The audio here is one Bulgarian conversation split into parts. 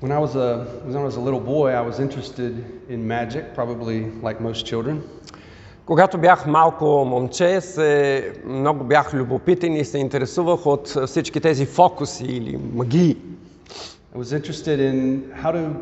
When I was a when I was a little boy, I was interested in magic, probably like most children. Когато бях малко момче, се, много бях любопитен и се интересувах от всички тези фокуси или магии. I was interested in how do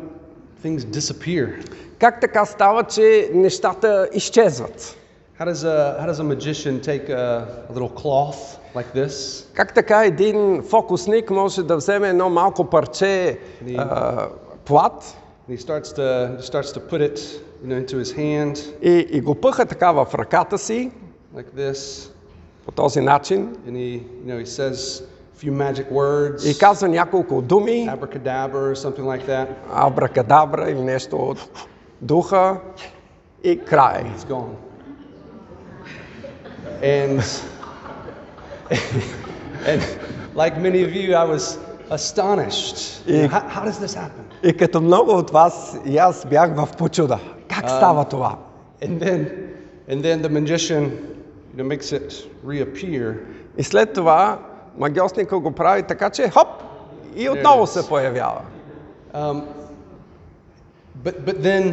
things disappear? Как така става, че нещата изчезват? How does a how does a magician take a, a little cloth like this Как така един фокусник може да вземе едно малко парче а, плат and he starts to starts to put it you know into his hand и, и го пъха така в ръката си, like this, по този начин, and he you know he says a few magic words, и казва няколко думи, abracadabra or something like that. абракадабра или нещо от духа и край. It's gone. And and like many of you, I was astonished. You know, Yeah. how, how does this happen? И като много от вас, и аз бях в почуда. Как става това? And then and then the magician you know, makes it reappear. И след това магиосника го прави така, че хоп! И отново се появява. Um, but but then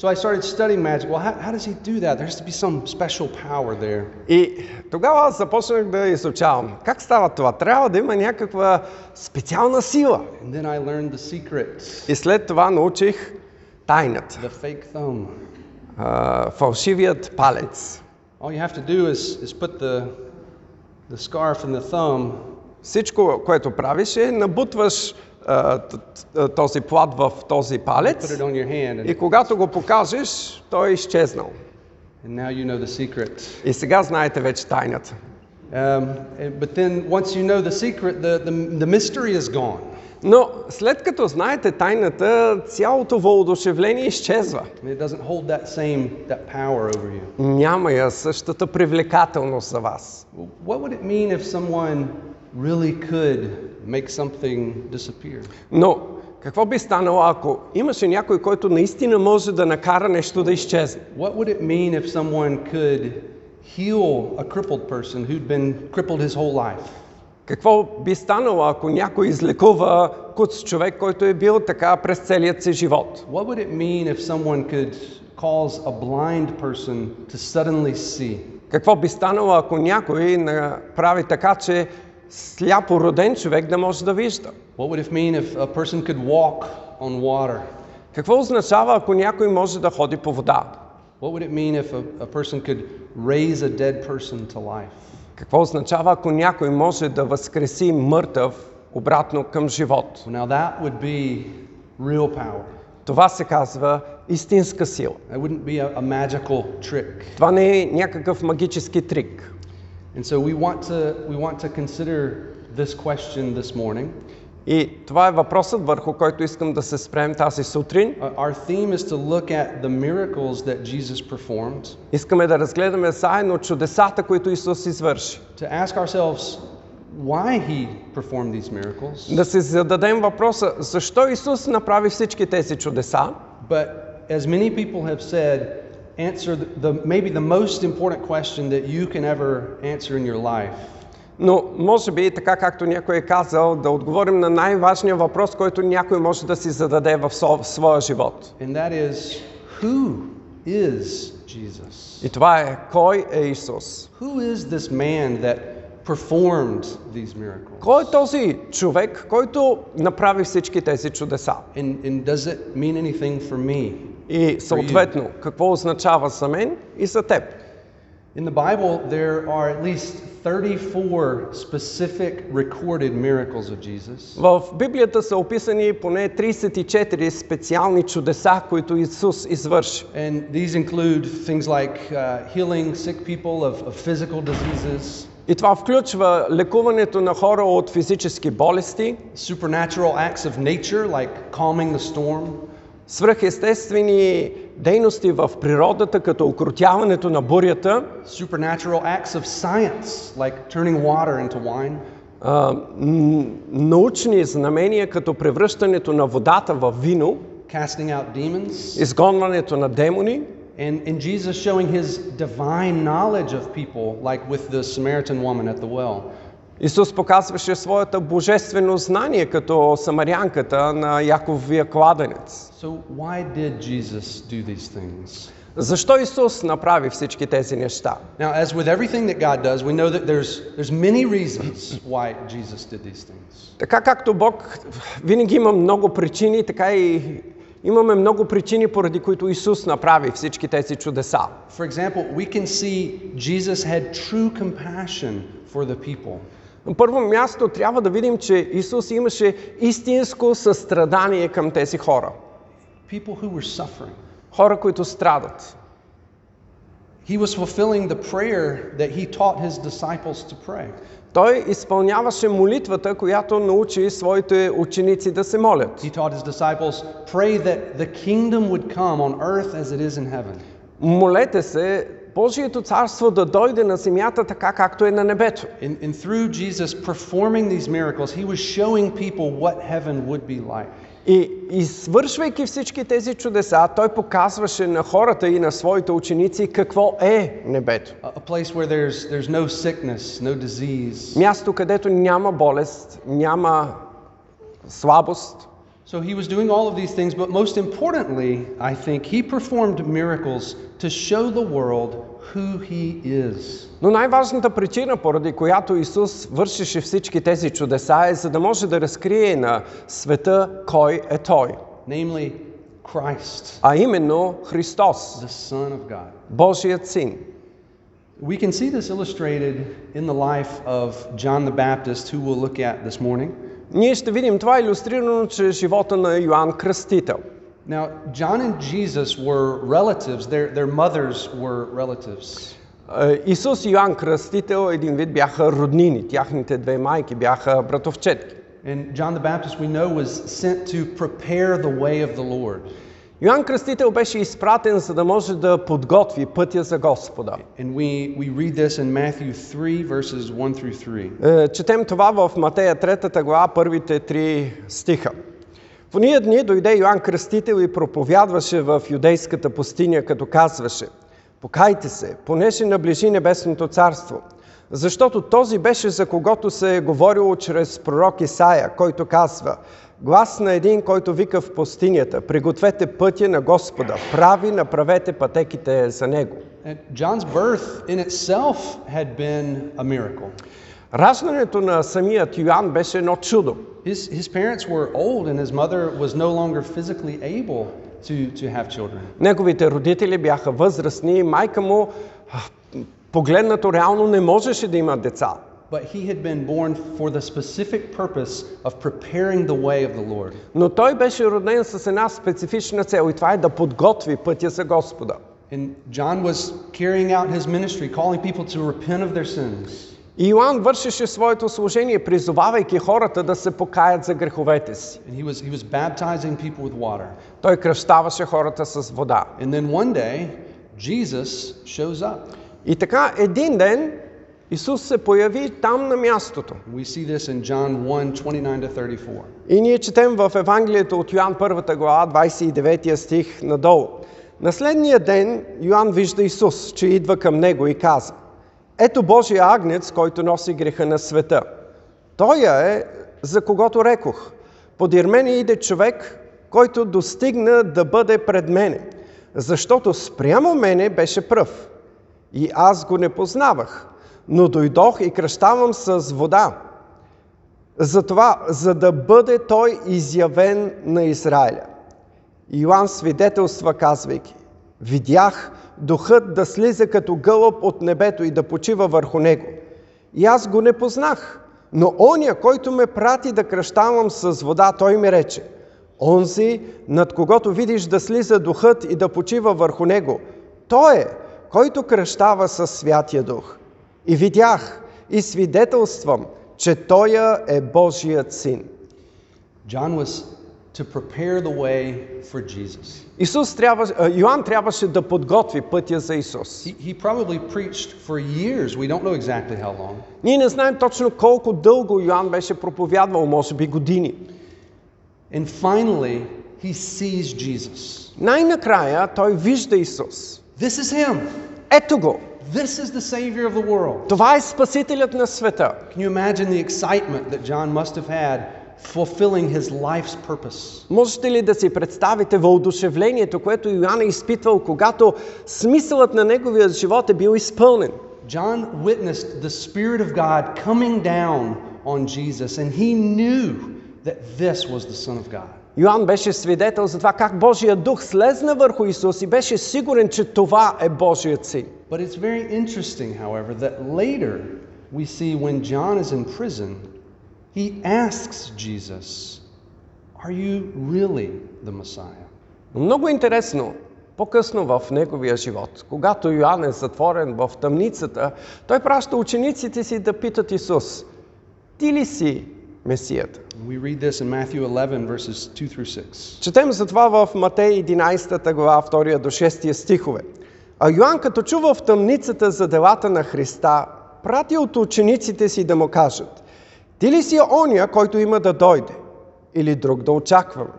so I started studying magic. Well, how, how does he do that? There has to be some special power there. И тогава започнах да изучавам. Как става това? Трябва да има някаква специална сила. And then I learned the secret, И след това научих тайната. the fake thumb. а, фалшивият палец. All you have to do is, is put the, the scarf and the thumb Всичко, което правиш е набутваш този плат в този палец и когато го покажеш, той е изчезнал. И сега знаете вече тайната. Um, and- but then once you know the secret, the, the, the mystery is gone. Но след като знаете тайната, цялото въодушевление изчезва. I mean, it doesn't hold that same that power over you. Няма я същата привлекателност за вас. What would it mean if someone really could make something disappear? Но какво би станало, ако имаше някой, който наистина може да накара нещо да изчезне? What would it mean if someone could heal a crippled person who'd been crippled his whole life? Какво би станало, ако някой излекува куц човек, който е бил така през целият си живот? What would it mean if someone could cause a blind person to suddenly see? Какво би станало, ако някой направи така, че сляпо роден човек да може да вижда? What would it mean if a person could walk on water? Какво означава, ако някой може да ходи по вода? What would it mean if a, a person could raise a dead person to life? Какво означава, ако някой може да възкреси мъртъв обратно към живот? Now that would be real power. Това се казва истинска сила. That wouldn't be a, a magical trick. Това не е някакъв магически трик. And so we want to we want to consider this question this morning. И това е въпросът, върху който искам да се спрем тази сутрин. Uh, our theme is to look at the miracles that Jesus performed, Искаме да разгледаме заедно чудесата, които Исус извърши. to ask ourselves why he performed these miracles. Да се зададем въпроса, защо Исус направи всички тези чудеса? But as many people have said, answer the, the maybe the most important question that you can ever answer in your life. Но може би, така както някой е казал, да отговорим на най-важния въпрос, който някой може да си зададе в со- в своя живот. And that is who is Jesus? И това е, кой е Исус? Who is this man that performed these miracles? Кой е този човек, който направи всички тези чудеса? And, and does it mean anything for me? И съответно, какво означава за мен и за теб? In the Bible, there are at least 34 specific recorded miracles of Jesus. В Библията са описани поне 34 специални чудеса, които Исус извърши. And these include things like uh, healing sick people of, of physical diseases, И това включва лекуването на хора от физически болести, supernatural acts of nature like calming the storm, свръхестествени дейности в природата, като укротяването на бурята, supernatural acts of science like turning water into wine, м- научни знамения, като превръщането на водата в вино, casting out demons, изгонването на демони, and, and Jesus showing his divine knowledge of people, like with the Samaritan woman at the well. Исус показваше своята божествено знание като самарянката на Яковия кладенец. So, why did Jesus do these things? Защо Исус направи всички тези неща? Now, as with everything that God does, we know that there's, there's many reasons why Jesus did these things. Така както Бог винаги има много причини, така и имаме много причини, поради които Исус направи всички тези чудеса. For example, we can see Jesus had true compassion for the people. На първо място трябва да видим, че Исус имаше истинско състрадание към тези хора. Хора, които страдат. He was fulfilling the prayer that he taught his disciples to pray. Той изпълняваше молитвата, която научи своите ученици да се молят. He taught his disciples, pray that the kingdom would come on earth as it is in heaven. Молете се Божието царство да дойде на земята така, както е на небето. And, and through Jesus performing these miracles, he was showing people what heaven would be like. И извършвайки всички тези чудеса, той показваше на хората и на своите ученици какво е небето. A, a place where there's, there's no sickness, no disease. Място, където няма болест, няма слабост. So he was doing all of these things, but most importantly, I think, he performed miracles to show the world who he is. Но най-важната причина, поради която Исус вършеше всички тези чудеса, е за да може да разкрие на света кой е Той. Namely, Christ, А именно Христос, the Son of God. Божият Син. We can see this illustrated in the life of John the Baptist, who we'll look at this morning. Ние ще видим това илюстрирано чрез живота на Йоанн Кръстител. Now, John and Jesus were relatives, their, their mothers were relatives. Е, Исус и Йоанн Кръстител един вид бяха роднини, тяхните две майки бяха братовчетки. And John the Baptist, we know, was sent to prepare the way of the Lord. Йоанн Кръстител беше изпратен, за да може да подготви пътя за Господа. And we, we read this in Matthew 3, verses 1 through 3. Е, Четем това в Матея 3 глава, първите три стиха. В уния дни дойде Йоанн Кръстител и проповядваше в юдейската пустиня, като казваше Покайте се, понеже наближи небесното царство. Защото този беше за когото се е говорило чрез пророк Исаия, който казва Глас на един, който вика в пустинята, пригответе пътя на Господа, прави, направете пътеките за Него. And John's birth in itself had been a miracle. Раждането на самият Йоанн беше едно чудо. His, his parents were old, and his mother was no longer physically able to, to have children. Неговите родители бяха възрастни и майка му, а, погледнато реално, не можеше да има деца. But he had been born for the specific purpose of preparing the way of the Lord. Но той беше роден с една специфична цел и това е да подготви пътя за Господа. And John was carrying out his ministry, calling people to repent of their sins. И Йоанн вършеше своето служение, призовавайки хората да се покаят за греховете си. And he was, he was baptizing people with water. Той кръщаваше хората с вода. And then one day, Jesus shows up. И така един ден Исус се появи там на мястото. We see this in John 1 29 to 34. И ние четем в Евангелието от Йоан 1 глава, 29 стих надолу. На следния ден Йоанн вижда Исус, че идва към него и каза Ето Божия агнец, който носи греха на света. Той е, за когото рекох. Подир мене иде човек, който достигна да бъде пред мене, защото спрямо мене беше пръв. И аз го не познавах, но дойдох и кръщавам с вода, затова, за да бъде той изявен на Израиля. Йоанн свидетелства, казвайки, видях духът да слиза като гълъб от небето и да почива върху него. И аз го не познах, но оня, който ме прати да кръщавам с вода, той ми рече, онзи, над когото видиш да слиза духът и да почива върху него, той е, който кръщава със Святия Дух. И видях и свидетелствам, че Той е Божият Син. John was to prepare the way for Jesus. Исус трябва, а, Йоанн трябваше да подготви пътя за Исус. He, he probably preached for years. We don't know exactly how long. Ние не знаем точно колко дълго Йоанн беше проповядвал, може би години. And finally, he sees Jesus. Най-накрая той вижда Исус. This is him. Ето го! This is the Savior of the world. Това е Спасителят на света. Can you imagine the excitement that John must have had fulfilling his life's purpose? Можете ли да си представите въодушевлението, което Йоанн е изпитвал, когато смисълът на неговия живот е бил изпълнен? John witnessed the Spirit of God coming down on Jesus, and he knew that this was the Son of God. Йоанн беше свидетел за това как Божия дух слезна върху Исус и беше сигурен, че това е Божият син. But it's very interesting, however, that later we see when John is in prison, he asks Jesus, Are you really the Messiah? Но много интересно, по-късно в неговия живот, когато Йоанн е затворен в тъмницата, той праща учениците си да питат Исус, ти ли си Месията? We read this in Matthew 11, verses 2 through 6. Четем за това в Матей 11 глава, 2 до 6 стихове. А Йоанн, като чува в тъмницата за делата на Христа, прати от учениците си да му кажат, ти ли си оня, който има да дойде? Или друг да очакваме?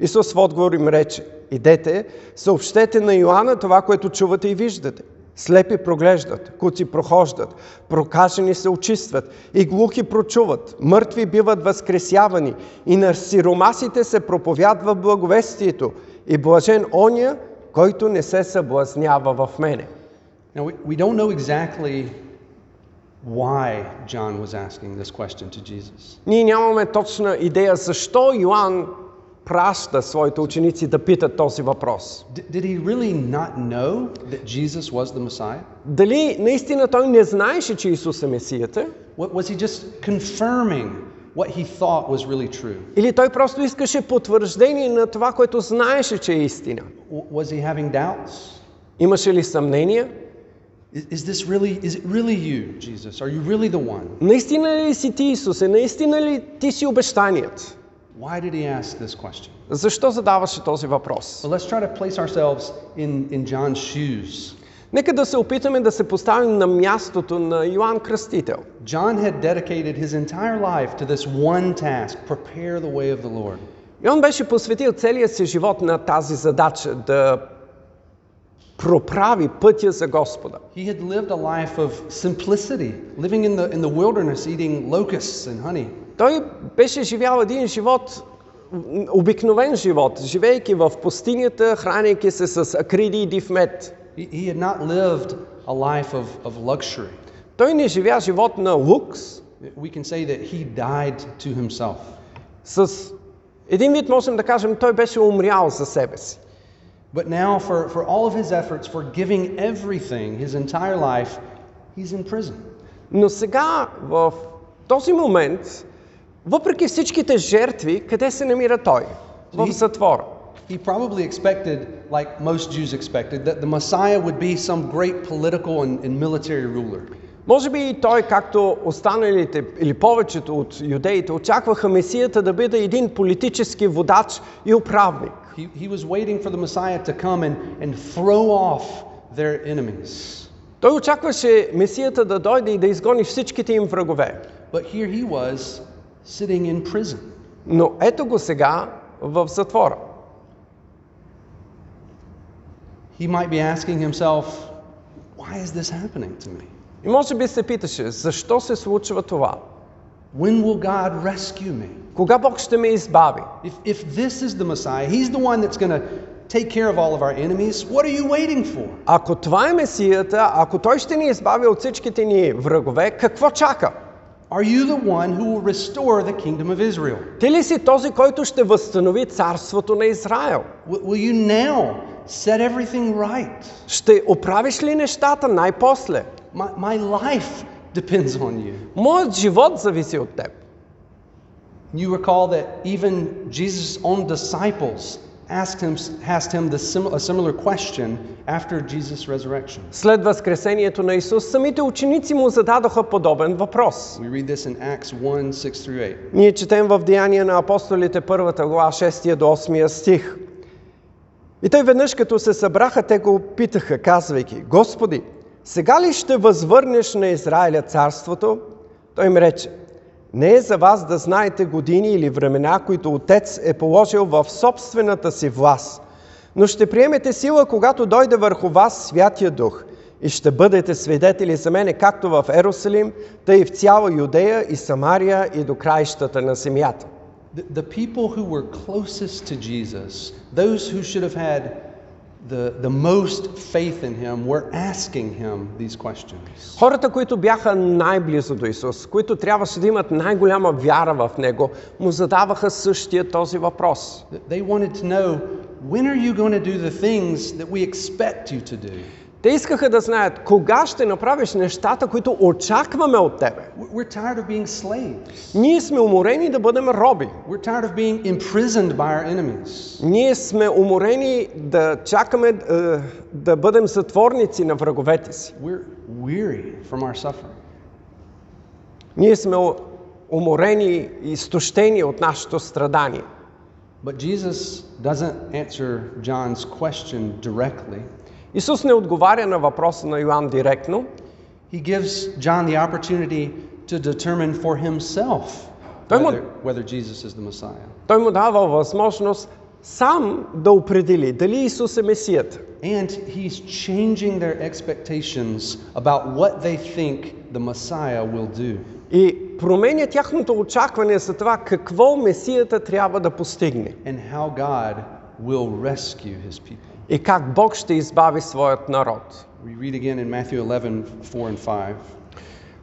Исус в отговор им рече, идете, съобщете на Йоанна това, което чувате и виждате. Слепи проглеждат, куци прохождат, прокажени се очистват и глухи прочуват, мъртви биват възкресявани и на сиромасите се проповядва благовестието и блажен оня, който не се съблазнява в мене. Now, we don't know exactly why John was asking this question to Jesus. Ние нямаме точна идея защо Йоанн праща своите ученици да питат този въпрос. D- did he really not know that Jesus was the Messiah? Дали наистина той не знаеше, че Исус е Месията? What, was he just confirming what he thought was really true? Или той просто искаше потвърждение на това, което знаеше, че е истина? W- was he having doubts? Имаше ли съмнения? Is, is this really, is it really you, Jesus? Are you really the one? Наистина ли си ти, Исусе? Наистина ли ти си обещаният? Why did he ask this question? Защо задаваше този въпрос? Well, let's try to place ourselves in, in John's shoes. Нека да се опитаме да се поставим на мястото на Йоанн Кръстител. John had dedicated his entire life to this one task prepare the way of the Lord. И он беше посветил целия си живот на тази задача да проправи пътя за Господа. He had lived a life of simplicity, living in the, in the wilderness, eating locusts and honey. Той беше живял един живот, обикновен живот, живейки в пустинята, хранейки се с акриди и див мед. He, he had not lived a life of, of luxury. Той не живя живот на лукс, We can say that he died to himself. с един вид можем да кажем, той беше умрял за себе си. But now, for, for all of his efforts, for giving everything, his entire life, he's in prison. Но сега, в този момент, въпреки всичките жертви, къде се намира той? В затвора. He probably expected, like most Jews expected, that the Messiah would be some great political and, and military ruler. Може би и той, както останалите или повечето от юдеите, очакваха Месията да бъде един политически водач и управник. He, he was waiting for the Messiah to come and, and throw off their enemies. Той очакваше Месията да дойде и да изгони всичките им врагове. But here he was sitting in prison. Но ето го сега в затвора. He might be asking himself, why is this happening to me? И може би се питаше, защо се случва това? When will God rescue me? Кога Бог ще ме избави? If, if this is the Messiah, he's the one that's going to take care of all of our enemies. What are you waiting for? Ако това е Месията, ако Той ще ни избави от всичките ни врагове, какво чака? Are you the one who will restore the kingdom of Israel? Ти ли си този, който ще възстанови царството на Израел? Will, you now set everything right? Ще оправиш ли нещата най-после? My, my life depends on you. Моят живот зависи от теб. You recall that even Jesus' own disciples asked him, asked him the sim, a similar question after Jesus' resurrection. След възкресението на Исус, самите ученици му зададоха подобен въпрос. We read this in Acts 1 6 through 8. Ние четем в Деяния на апостолите, първата глава, 6 до 8 стих. И той веднъж като се събраха, те го питаха, казвайки, Господи, сега ли ще възвърнеш на Израиля царството? Той им рече, не е за вас да знаете години или времена, които Отец е положил в собствената си власт, но ще приемете сила, когато дойде върху вас Святия Дух и ще бъдете свидетели за мене както в Ерусалим, тъй и в цяла Юдея и Самария и до краищата на земята. The, people who were closest to Jesus, those who should have had the, the most faith in him, were asking him these questions. Хората, които бяха най-близо до Исус, които трябваше да имат най-голяма вяра в Него, му задаваха същия този въпрос. They wanted to know when are you going to do the things that we expect you to do? Те искаха да знаят кога ще направиш нещата, които очакваме от тебе. We're tired of being slaves. Ние сме уморени да бъдем роби. We're tired of being imprisoned by our enemies. Ние сме уморени да чакаме е, да бъдем затворници на враговете си. We're weary from our suffering. Ние сме уморени и изтощени от нашето страдание. But Jesus doesn't answer John's question directly. Исус не отговаря на въпроса на Йоанн директно. He gives John the opportunity to determine for himself Той му- whether, whether Jesus is the Messiah. Той му дава възможност сам да определи дали Исус е Месията. And he's changing their expectations about what they think the Messiah will do. И променя тяхното очакване за това какво Месията трябва да постигне and how God will rescue his people. И как Бог ще избави своят народ. We read again in Matthew 11, 4 and 5.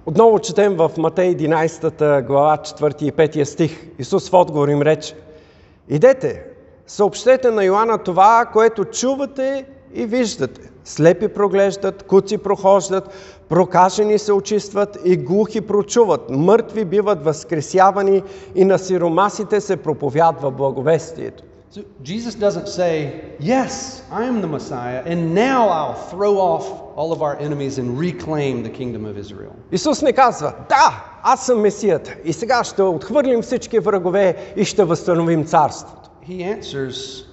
Отново четем в Матей 11 глава 4 и 5 стих. Исус в отговор им рече Идете, съобщете на Йоанна това, което чувате и виждате. Слепи проглеждат, куци прохождат, прокажени се очистват и глухи прочуват, мъртви биват възкресявани и на сиромасите се проповядва благовестието. So Jesus doesn't say, Yes, I am the Messiah, and now I'll throw off all of our enemies and reclaim the kingdom of Israel. Исус не казва, да, аз съм Месията и сега ще отхвърлим всички врагове и ще възстановим царството. He answers,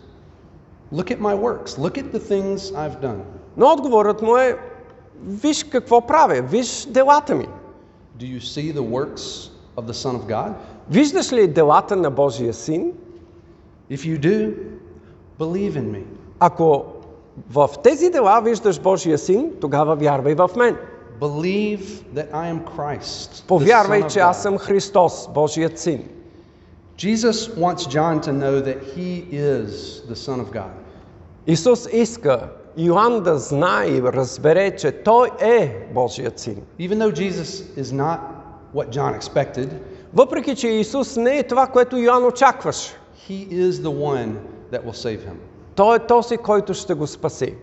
Look at my works, look at the things I've done. Но отговорът му е, виж какво правя, виж делата ми. Do you see the works of the Son of God? Виждаш ли делата на Божия син? If you do, believe in me. Ако в тези дела виждаш Божия син, тогава вярвай в мен. Believe that I am Christ. Повярвай, че аз съм Христос, Божият син. Jesus wants John to know that he is the Son of God. Исус иска Йоанн да знае и разбере, че Той е Божият син. Even though Jesus is not what John expected, Въпреки, че Исус не е това, което Йоанн очакваше. he is the one that will save him. Той е този, който ще го спаси.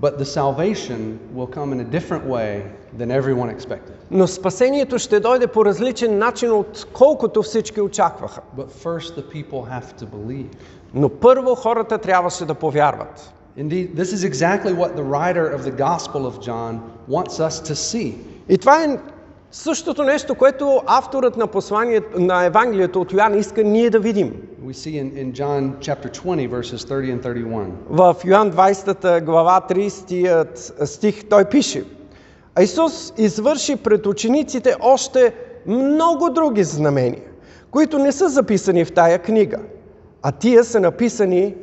But the salvation will come in a different way than everyone expected. Но спасението ще дойде по различен начин, от колкото всички очакваха. But first, the people have to believe. Но първо хората трябваше да повярват. Indeed, this is exactly what the writer of the Gospel of John wants us to see. И това е същото нещо, което авторът на посланието на Евангелието от Йоанн иска ние да видим. We see in, in John chapter 20, verses 30 and 31. В Йоанн 20 глава 30 стих той пише А Исус извърши пред учениците още много други знамения, които не са записани в тая книга, а тия са написани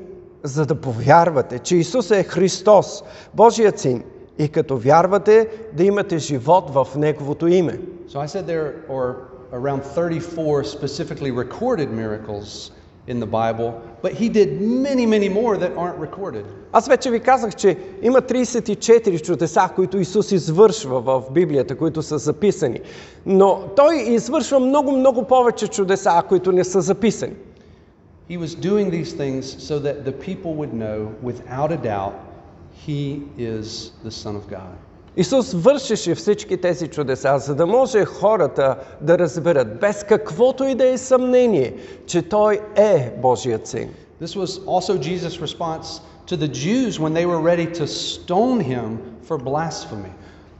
за да повярвате, че Исус е Христос, Божият Син, и като вярвате да имате живот в Неговото име. So I said there are around 34 specifically recorded miracles in the Bible, but he did many, many more that aren't recorded. Аз вече ви казах, че има 34 чудеса, които Исус извършва в Библията, които са записани. Но Той извършва много, много повече чудеса, които не са записани. He was doing these things so that the people would know without a doubt he is the Son of God. Исус вършеше всички тези чудеса, за да може хората да разберат, без каквото и да е съмнение, че Той е Божият Син. This was also Jesus' response to the Jews when they were ready to stone him for blasphemy.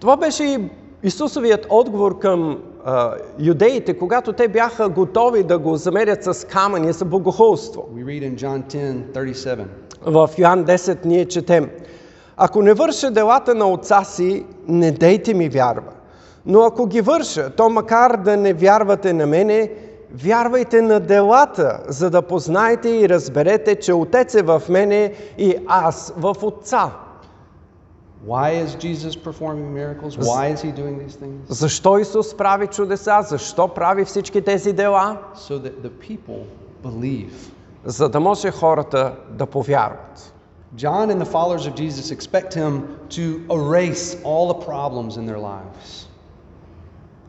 Това беше Исусовият отговор към а, юдеите, когато те бяха готови да го замерят с камъни за богохулство. We read in John 10 37. В Йоан 10 ние четем Ако не върша делата на отца си, не дейте ми вярва. Но ако ги върша, то макар да не вярвате на мене, вярвайте на делата, за да познаете и разберете, че Отец е в мене и аз в Отца. Why is Jesus performing miracles? Why is he doing these things? Защо Исус прави чудеса? Защо прави всички тези дела? So that the people believe. За да може хората да повярват. John and the followers of Jesus expect him to erase all the problems in their lives.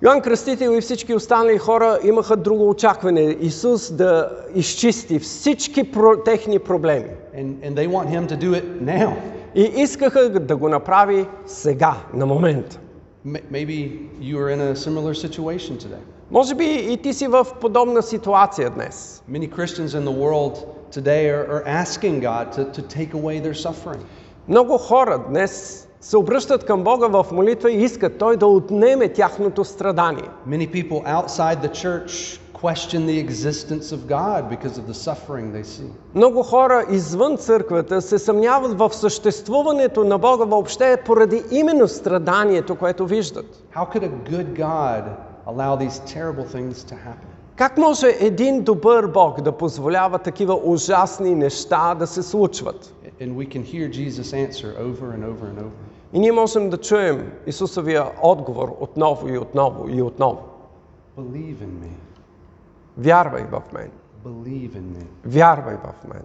Йоанн Кръстител и всички останали хора имаха друго очакване. Исус да изчисти всички про- техни проблеми. And, and they want him to do it now. И искаха да го направи сега, на момента. M- Maybe you are in a similar situation today. Може би и ти си в подобна ситуация днес. Many Christians in the world today are, are asking God to, to take away their suffering. Много хора днес се обръщат към Бога в молитва и искат Той да отнеме тяхното страдание. Many people outside the church question the existence of God because of the suffering they see. Много хора извън църквата се съмняват в съществуването на Бога въобще поради именно страданието, което виждат. How could a good God allow these terrible things to happen? Как може един добър Бог да позволява такива ужасни неща да се случват? And we can hear Jesus' answer over and over and over. И ние можем да чуем Исусовия отговор отново и отново и отново. Believe in me. Вярвай в мен. Believe in me. Вярвай в мен.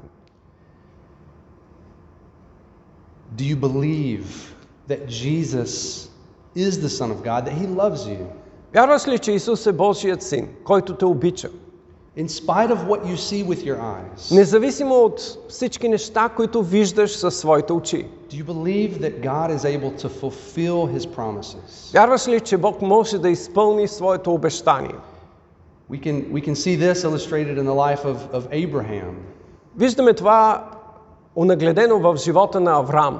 Do you believe that Jesus is the Son of God, that He loves you? Вярваш ли, че Исус е Божият син, който те обича? In spite of what you see with your eyes, Независимо от всички неща, които виждаш със своите очи. do you believe that God is able to fulfill His promises? Вярваш ли, че Бог може да изпълни своето обещание? We can, we can see this illustrated in the life of, of Abraham. Виждаме това унагледено в живота на Авраам.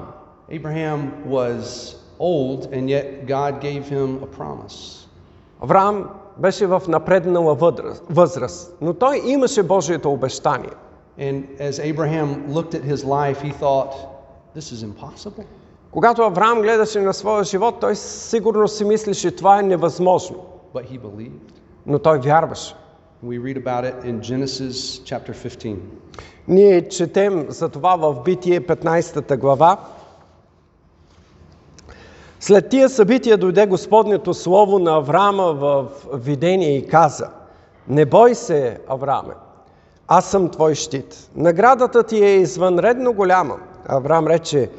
Abraham was old, and yet God gave him a promise. Авраам беше в напреднала възраст, но той имаше Божието обещание. And as Abraham looked at his life, he thought, This is impossible. Когато Авраам гледаше на своя живот, той сигурно си мислеше, това е невъзможно. But he believed. Но той вярваше. We read about it in Genesis chapter 15. Ние четем за това в Битие 15 глава. След тия събития дойде Господнето слово на Авраама в видение и каза Не бой се, Аврааме, аз съм твой щит. Наградата ти е извънредно голяма. Авраам рече,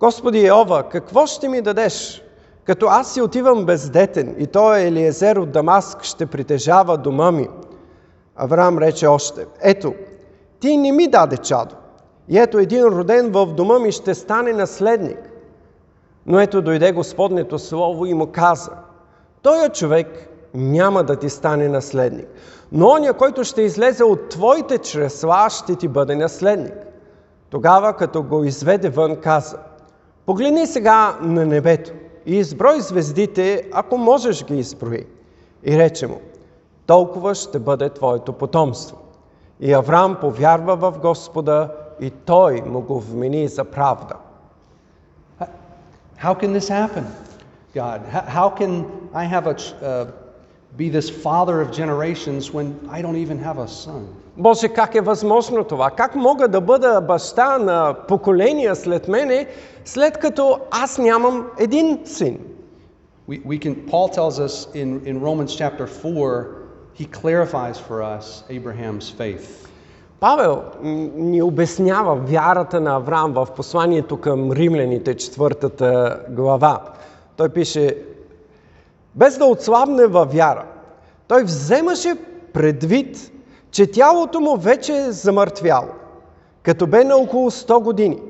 Господи Йова, какво ще ми дадеш? Като аз си отивам бездетен и той Елиезер от Дамаск ще притежава дома ми. Авраам рече още, ето, ти не ми даде чадо. И ето един роден в дома ми ще стане наследник. Но ето дойде Господнето Слово и му каза, Той човек няма да ти стане наследник, но оня, който ще излезе от твоите чресла, ще ти бъде наследник. Тогава, като го изведе вън, каза, Погледни сега на небето и изброй звездите, ако можеш ги изброи. И рече му, толкова ще бъде твоето потомство. И Авраам повярва в Господа и той му го вмени за правда. How can this happen, God? How, how can I have a, ch- uh, be this father of generations when I don't even have a son? Боже, как е възможно това? Как мога да бъда баща на поколения след мене, след като аз нямам един син? We, we can, Paul tells us in, in Romans chapter 4, he clarifies for us Abraham's faith. Павел ни обяснява вярата на Авраам в посланието към римляните, четвъртата глава. Той пише, без да отслабне във вяра, той вземаше предвид, че тялото му вече е замъртвяло, като бе на около 100 години.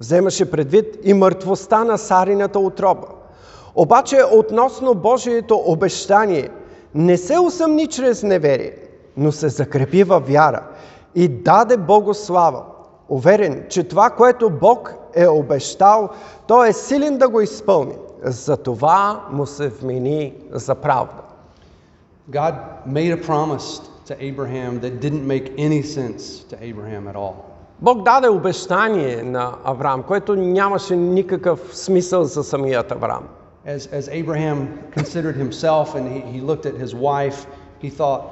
Вземаше предвид и мъртвостта на Сарината отроба. Обаче относно Божието обещание не се усъмни чрез неверие, но се закрепи във вяра и даде Богу слава, уверен, че това, което Бог е обещал, Той е силен да го изпълни. За това му се вмени за правда. God made a promise to Abraham that didn't make any sense to Abraham at all. Бог даде обещание на Авраам, което нямаше никакъв смисъл за самият Авраам. As, as Abraham considered himself and he, he looked at his wife, he thought,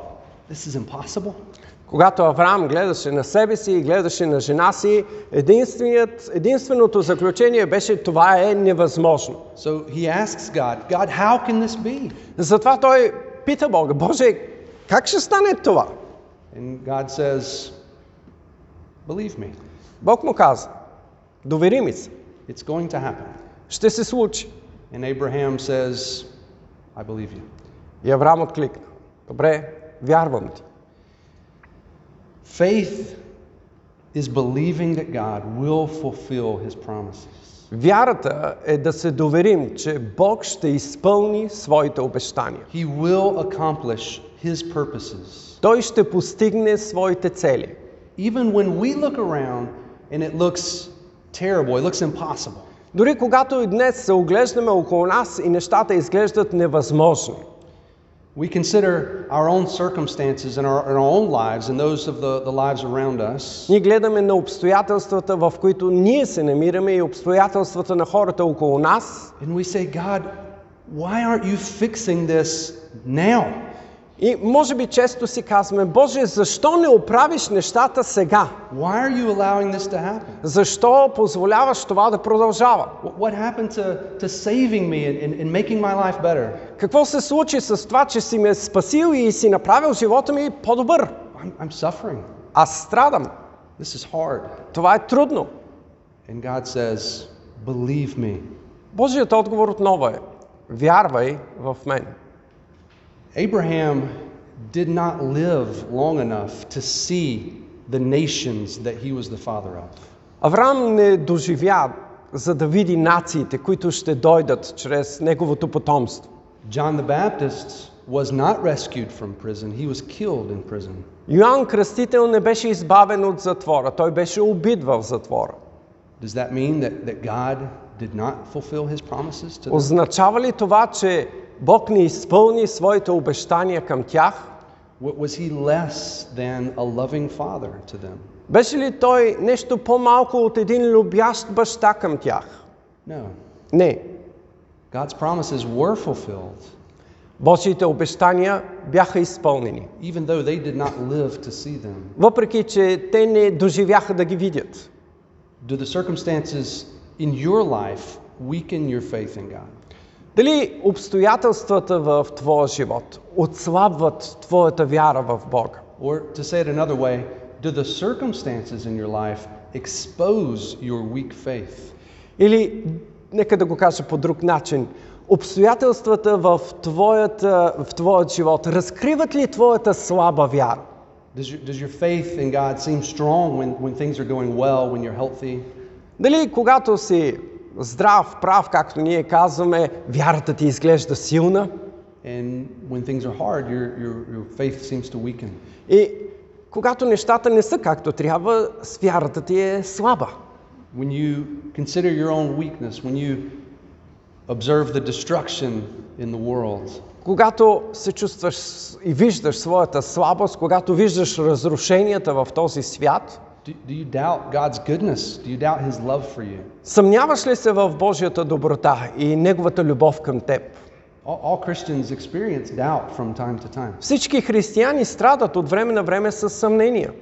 This is impossible. Когато Авраам гледаше на себе си и гледаше на жена си, единственото заключение беше това е невъзможно. So he asks God, God, how can this be? Затова той пита Бога, Боже, как ще стане това? And God says, Believe me, Бог му каза, довери ми се, it's going to happen. ще се случи. And Abraham says, I believe you. И Авраам откликна, добре, вярвам ти. Faith is believing that God will fulfill his promises. Вярата е да се доверим, че Бог ще изпълни своите обещания. He will accomplish his purposes. Той ще постигне своите цели. Even when we look around and it looks terrible, it looks impossible. Дори когато и днес се оглеждаме около нас и нещата изглеждат невъзможни. We consider our own circumstances in our, in our own lives and those of the, the lives around us. Ние гледаме на обстоятелствата, в които ние се намираме и обстоятелствата на хората около нас And we say, God, why aren't you fixing this now? И може би често си казваме, Боже, защо не оправиш нещата сега? Why are you allowing this to happen? Защо позволяваш това да продължава? What, happened to, to saving me and, and making my life better? Какво се случи с това, че си ме спасил и си направил живота ми по-добър? I'm, I'm suffering. Аз страдам. This is hard. Това е трудно. And God says, Believe me. Божият отговор отново е, вярвай в мен. Abraham did not live long enough to see the nations that he was the father of. Авраам не доживя, за да види нациите, които ще дойдат чрез неговото потомство. John the Baptist was not rescued from prison, he was killed in prison. Йоанн Кръстител не беше избавен от затвора, той беше убит в затвора. Does that mean that, that God did not fulfill his promises to them? Означава ли това, че Бог не изпълни своите обещания към тях? W- Was he less than a loving father to them? Беше ли той нещо по-малко от един любящ баща към тях? No. Не. God's promises were fulfilled, Божиите обещания бяха изпълнени. even though they did not live to see them. Въпреки, че те не доживяха да ги видят. Do the circumstances in your life weaken your faith in God? Дали обстоятелствата в твоя живот отслабват твоята вяра в Бога? Or to say it another way, do the circumstances in your life expose your weak faith? Или, нека да го кажа по друг начин, обстоятелствата в, твоята, в твоят живот разкриват ли твоята слаба вяра? Does your, does your faith in God seem strong when, when things are going well, when you're healthy? Дали когато си здрав, прав, както ние казваме, вярата ти изглежда силна? And when things are hard, your, your, your faith seems to weaken? И когато нещата не са както трябва, вярата ти е слаба. When you consider your own weakness, when you observe the destruction in the world, Когато се чувстваш и виждаш своята слабост, когато виждаш разрушенията в този свят, do, do you doubt God's goodness? Do you doubt His love for you? съмняваш ли се в Божията доброта и Неговата любов към теб? All, all Christians experience doubt from time to time, Всички християни страдат от време на време с съмнения.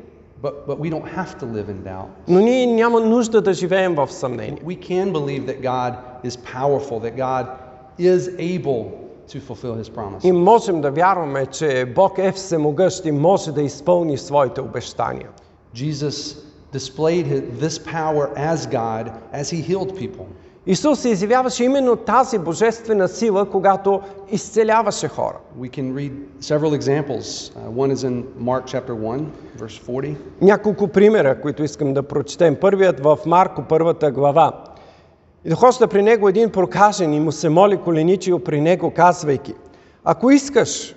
but, but we don't have to live in doubt. Но ние няма нужда да живеем в съмнение. We can believe that God is powerful, that God is able to fulfill His promise. И можем да вярваме, че Бог е всемогъщ и може да изпълни своите обещания. Jesus displayed his, this power as God as He healed people. Исус се изявяваше именно тази божествена сила, когато изцеляваше хора. We can read several examples. Uh, one is in Mark chapter 1, verse 40. Няколко примера, които искам да прочетем. Първият в Марко, първата глава. И дохожда при него един прокажен и му се моли коленичио при него, казвайки, ако искаш,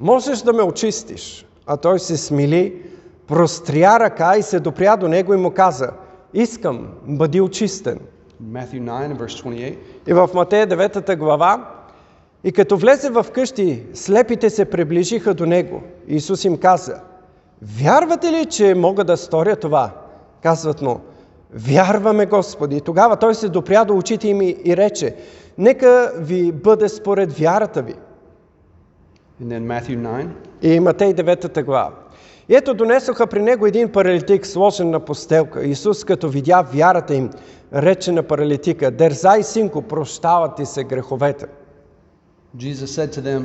можеш да ме очистиш. А той се смили, простря ръка и се допря до него и му каза, искам, бъди очистен. Matthew 9 and verse 28. И в Матея 9 глава, и като влезе в къщи, слепите се приближиха до него. Исус им каза, вярвате ли, че мога да сторя това? Казват му, вярваме Господи. И тогава той се допря до очите им и рече, нека ви бъде според вярата ви. And then Matthew 9, И Матей 9 глава. И ето донесоха при него един паралитик, сложен на постелка. Исус, като видя вярата им, рече на паралитика, дързай, синко, прощават ти се греховете. Jesus said to them,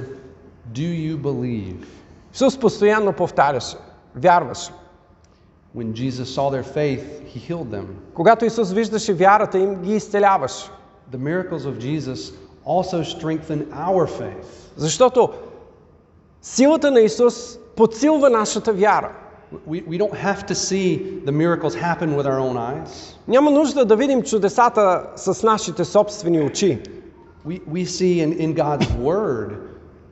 Do you believe? Исус постоянно повтаряше, вярваше. When Jesus saw their faith, he healed them. Когато Исус виждаше вярата им, ги изцеляваше. The miracles of Jesus also strengthen our faith. Защото силата на Исус подсилва нашата вяра. We, we don't have to see the miracles happen with our own eyes. Няма нужда да видим чудесата с нашите собствени очи. We, we see in, in God's Word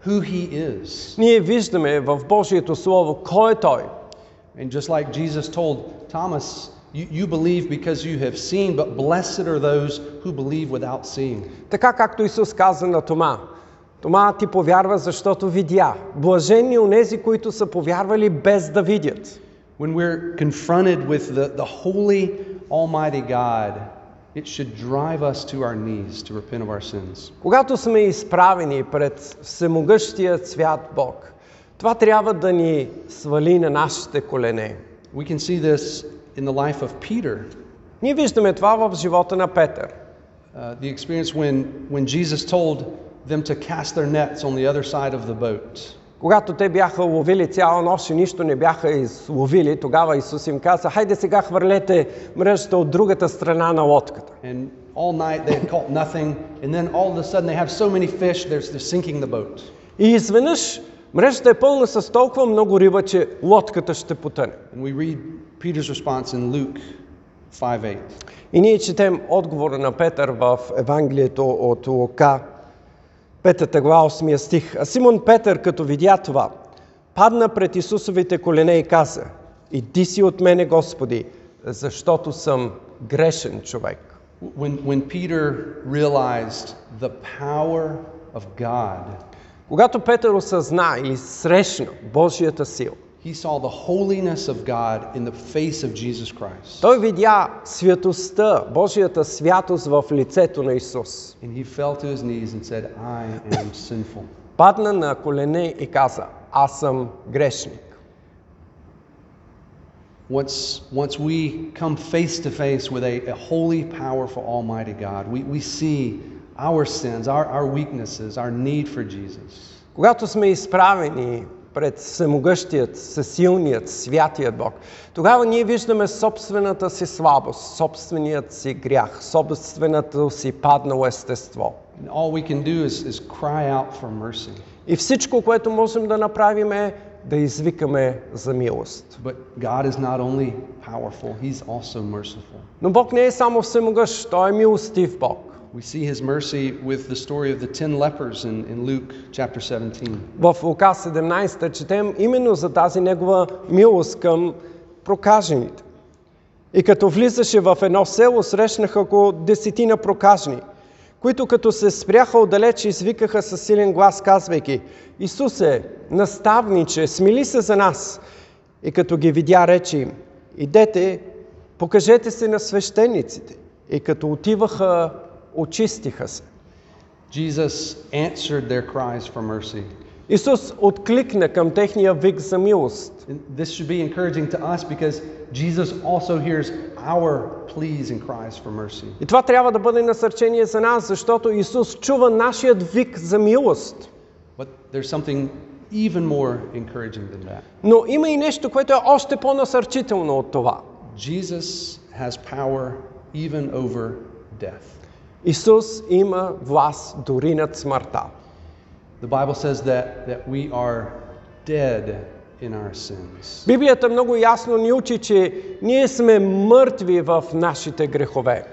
who He is. Ние виждаме в Божието Слово кой е Той. And just like Jesus told Thomas, you, you believe because you have seen, but blessed are those who believe without seeing. Така както Исус каза на Тома. Тома ти повярва, защото видя. Блажени онези, които са повярвали без да видят. When we're confronted with the, the holy, almighty God, it should drive us to our knees to repent of our sins. Когато сме изправени пред всемогъщия свят Бог, това трябва да ни свали на нашите колене. We can see this in the life of Peter. Ние виждаме това в живота на Петър. Uh, the experience when, when Jesus told them to cast their nets on the other side of the boat. Когато те бяха ловили цяла нощ и нищо не бяха изловили, тогава Исус им каза, хайде сега хвърлете мрежата от другата страна на лодката. And all night they had caught nothing, and then all of a sudden they have so many fish, they're, they're sinking the boat. И изведнъж мрежата е пълна с толкова много риба, че лодката ще потъне. And we read Peter's response in Luke 5:8. И ние четем отговора на Петър в Евангелието от Лука, петата глава, 8 стих. А Симон Петър, като видя това, падна пред Исусовите колене и каза, Иди си от мене, Господи, защото съм грешен човек. When, when Peter realized the power of God, Когато Петър осъзна или срещна Божията сила, he saw the holiness of God in the face of Jesus Christ. той видя святостта, Божията святост в лицето на Исус. And he fell to his knees and said, I am sinful. Падна на колене и каза, аз съм грешник. Once, once we come face to face with a, a holy, powerful, almighty God, we, we see our sins, our, our weaknesses, our need for Jesus. Когато сме изправени пред всемогъщият, всесилният, святият Бог, тогава ние виждаме собствената си слабост, собственият си грях, собственото си паднало естество. И всичко, което можем да направим е да извикаме за милост. Powerful. Но Бог не е само всемогъщ, Той е милостив Бог. We see His mercy with the story of the ten lepers in, in Luke chapter 17. В Лука 17 четем именно за тази негова милост към прокажените. И като влизаше в едно село, срещнаха около десетина прокажни, които като се спряха отдалеч, извикаха със силен глас, казвайки, Исусе, наставниче, смили се за нас. И като ги видя, рече им, идете, покажете се на свещениците. И като отиваха, очистиха се. Jesus answered their cries for mercy. Исус откликна към техния вик за милост. And this should be encouraging to us because Jesus also hears our pleas and cries for mercy. И това трябва да бъде насърчение за нас, защото Исус чува нашият вик за милост. But there's something even more encouraging than that. Но има и нещо, което е още по-насърчително от това. Jesus has power even over death. Исус има власт дори над смъртта. The Bible says that, that we are dead in our sins. Библията много ясно ни учи, че ние сме мъртви в нашите грехове.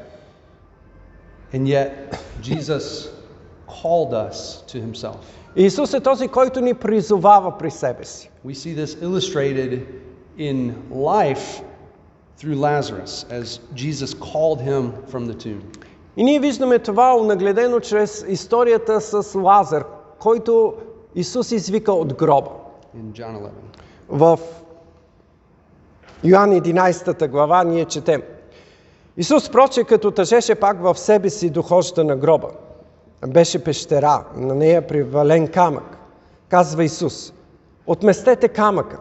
And yet, Jesus called us to himself. И Исус е този, който ни призовава при себе си. We see this illustrated in life through Lazarus as Jesus called him from the tomb. И ние виждаме това онагледено чрез историята с Лазар, който Исус извика от гроба. in John 11. В Йоан 11 глава ние четем. Исус, проче, като тъжеше пак в себе си дохожда на гроба. Беше пещера, на нея привален камък. Казва Исус, отместете камъка.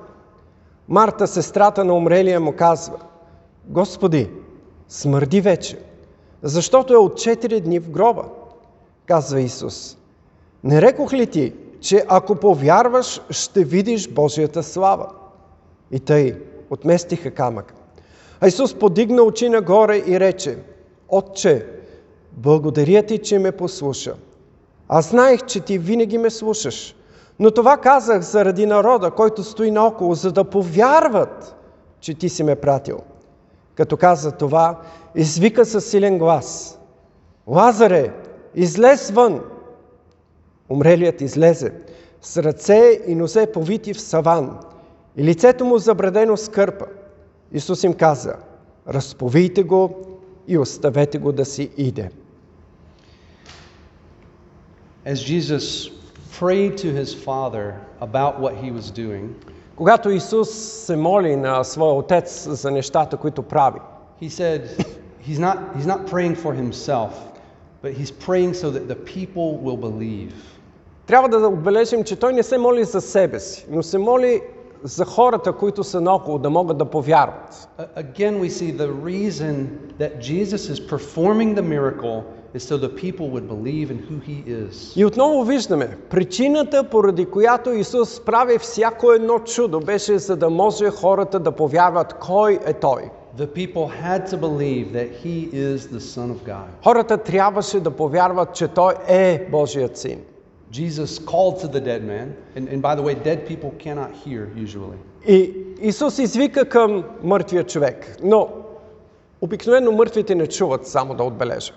Марта, сестрата на умрелия, му казва, Господи, смърди вече, защото е от 4 дни в гроба. Казва Исус, не рекох ли ти, че ако повярваш, ще видиш Божията слава? И тъй отместиха камък. А Исус подигна очи нагоре и рече, Отче, благодаря ти, че ме послуша. Аз знаех, че ти винаги ме слушаш. Но това казах заради народа, който стои наоколо, за да повярват, че ти си ме пратил. Като каза това, извика със силен глас. Лазаре, излез вън! Умрелият излезе, с ръце и носе повити в саван, и лицето му забредено с кърпа. Исус им каза, разповийте го и оставете го да си иде. As Jesus prayed to his Father about what he was doing, Когато Исус се моли на своя Отец за нещата, които прави, he said he's not, he's not praying for himself, but he's praying so that the people will believe. трябва да отбележим, че Той не се моли за себе си, но се моли за хората, които са наоколо, да могат да повярват. Again, we see the reason that Jesus is performing the miracle is so the people would believe in who he is. И отново виждаме, причината, поради която Исус прави всяко едно чудо, беше за да може хората да повярват кой е Той. The people had to believe that he is the Son of God. Хората трябваше да повярват, че Той е Божият Син. Jesus called to the dead man, and, and by the way, dead people cannot hear usually. И Исус извика към мъртвия човек, но обикновено мъртвите не чуват, само да отбележа.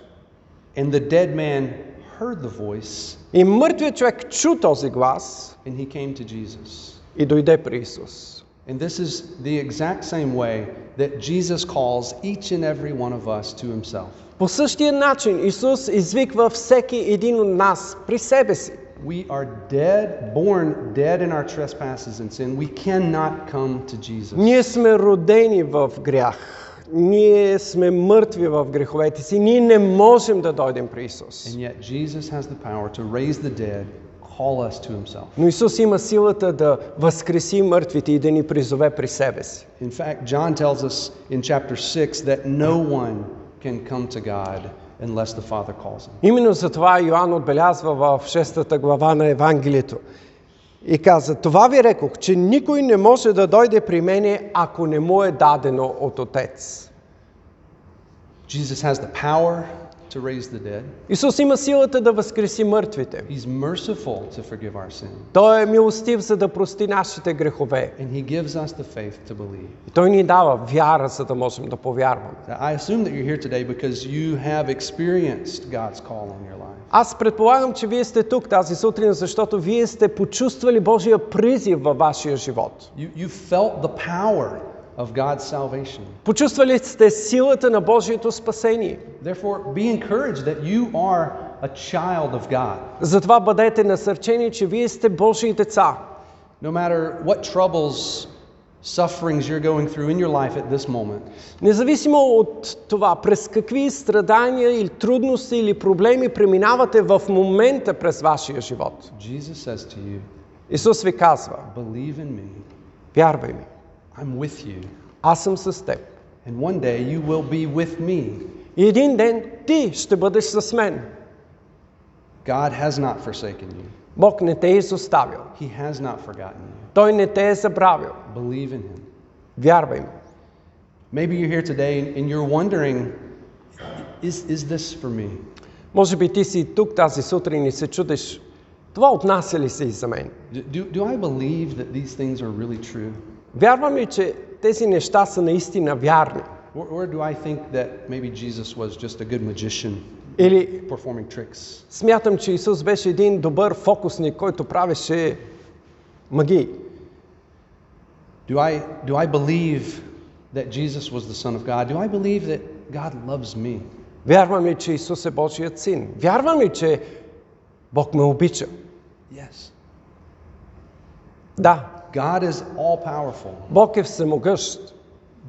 And the dead man heard the voice, И мъртвият човек чу този глас and he came to Jesus. и дойде при Исус. And this is the exact same way that Jesus calls each and every one of us to himself. По същия начин Исус извиква всеки един от нас при себе си. We are dead, born dead in our trespasses and sin. We cannot come to Jesus. Ние сме родени в грях. Ние сме мъртви в греховете си. Ние не можем да дойдем при Исус. And yet Jesus has the power to raise the dead, call us to himself. Но Исус има силата да възкреси мъртвите и да ни призове при себе си. In fact, John tells us in chapter 6 that no one can come to God unless the Father calls him. Именно за това Йоанн отбелязва в 6 глава на Евангелието и каза, това ви рекох, че никой не може да дойде при мене, ако не му е дадено от Отец. Jesus has the power to raise the dead. Исус има силата да възкреси мъртвите. He's merciful to forgive our sin. Той е милостив, за да прости нашите грехове. And he gives us the faith to believe. И Той ни дава вяра, за да можем да повярваме. I assume that you're here today because you have experienced God's call on your life. Аз предполагам, че вие сте тук тази сутрин, защото вие сте почувствали Божия призив във вашия живот. You, you felt the power of God's salvation. Почувствали сте силата на Божието спасение. Therefore, be encouraged that you are a child of God. Затова бъдете насърчени, че вие сте Божии деца. No matter what troubles, sufferings you're going through in your life at this moment, Независимо от това, през какви страдания или трудности или проблеми преминавате в момента през вашия живот. Jesus says to you, Исус ви казва, Believe in me. вярвай ми, I'm with you. аз съм с теб. And one day you will be with me. И един ден ти ще бъдеш с мен. God has not forsaken you, Бог не те е изоставил. He has not forgotten you. Той не те е забравил. Believe in Him. Вярвай ми. Maybe you're here today and- and you're wondering, is, is this for me? Може би ти си тук тази сутрин и се чудиш, това отнася ли се и за мен? Do, do, do I believe that these things are really true? Вярвам ли, че тези неща са наистина вярни? Or, or do I think that maybe Jesus was just a good magician Или performing tricks? смятам, че Исус беше един добър фокусник, който правеше магии? Do I, do I believe that Jesus was the Son of God? Do I believe that God loves me? Вярвам ли, че Исус е Божият син? Вярвам ли, че Бог ме обича? Yes. Да, God is all powerful. Бог е всемогъщ.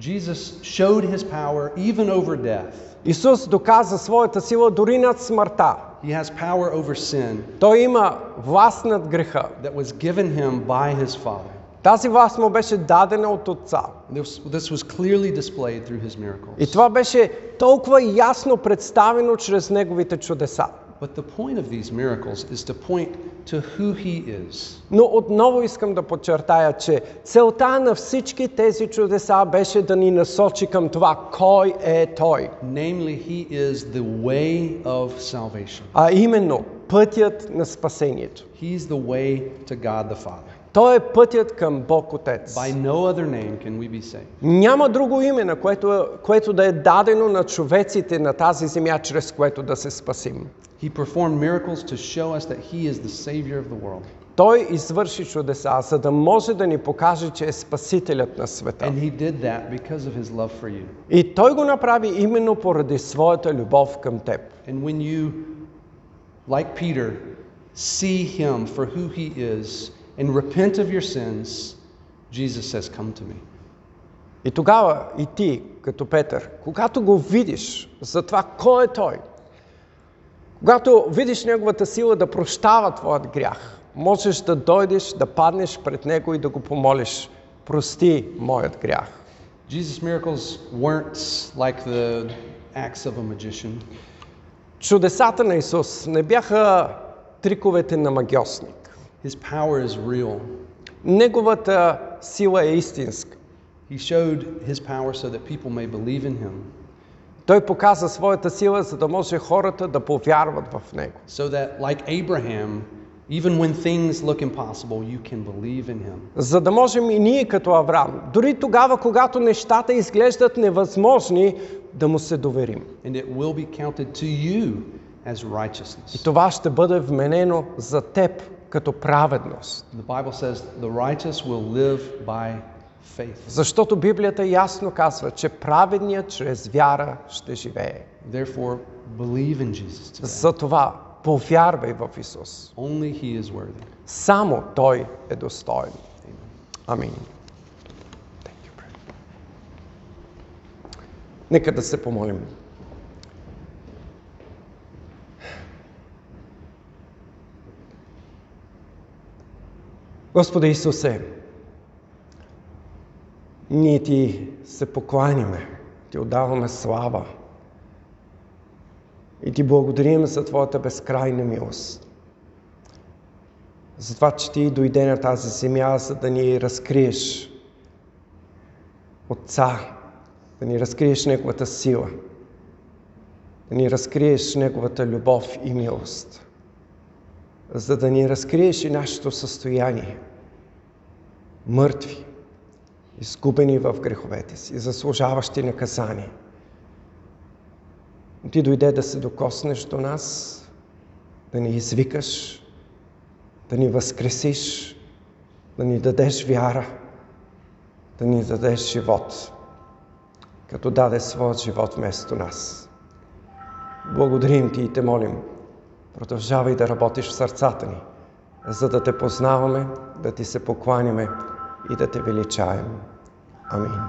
Jesus showed his power even over death. Исус доказа своята сила дори над смъртта. He has power over sin Той има власт над греха, that was given him by his Father. Тази власт му беше дадена от Отца. This, was clearly displayed through his miracles. И това беше толкова ясно представено чрез неговите чудеса. But the point of these miracles is to point to who he is. Но отново искам да подчертая, че целта на всички тези чудеса беше да ни насочи към това, кой е Той. Namely, he is the way of salvation. А именно, пътят на спасението. He's the way to God the Father. Той е пътят към Бог Отец. By no other name can we be saved. Няма друго име, на което, което да е дадено на човеците на тази земя, чрез което да се спасим. He performed miracles to show us that he is the Savior of the world. Той извърши чудеса, за да може да ни покаже, че е Спасителят на света. И Той го направи именно поради своята любов към теб. You, like Peter, see him for who he is and repent of your sins, Jesus says, Come to me. И тогава и ти, като Петър, когато го видиш за това кой е Той, когато видиш Неговата сила да прощава твоят грях, можеш да дойдеш, да паднеш пред Него и да го помолиш, прости моят грях. Jesus' miracles weren't like the acts of a magician. Чудесата на Исус не бяха триковете на магиосник. His power is real. Неговата сила е истинска. He showed his power so that people may believe in him, Той показа своята сила, за да може хората да повярват в Него. so that, like Abraham, even when things look impossible, you can believe in him. За да можем и ние като Авраам, дори тогава, когато нещата изглеждат невъзможни, да му се доверим. And it will be counted to you as И righteousness. това ще бъде вменено за теб като праведност. The Bible says the righteous will live by faith. Защото Библията ясно казва, че праведният чрез вяра ще живее. Therefore, believe in Jesus today. Затова повярвай в Исус. Only He is worthy. Само Той е достоен. Амин. Нека да се помолим. Господи Исусе, ние Ти се покланяме, Ти отдаваме слава и Ти благодарим за Твоята безкрайна милост. За това, че Ти дойде на тази земя, за да ни разкриеш Отца, да ни разкриеш Неговата сила, да ни разкриеш Неговата любов и милост, за да ни разкриеш и нашето състояние, мъртви, изгубени в греховете си, заслужаващи наказание. Ти дойде да се докоснеш до нас, да ни извикаш, да ни възкресиш, да ни дадеш вяра, да ни дадеш живот, като даде своят живот вместо нас. Благодарим Ти и те молим, продължавай да работиш в сърцата ни, за да те познаваме, да Ти се покланяме и да Те величаем. Амин.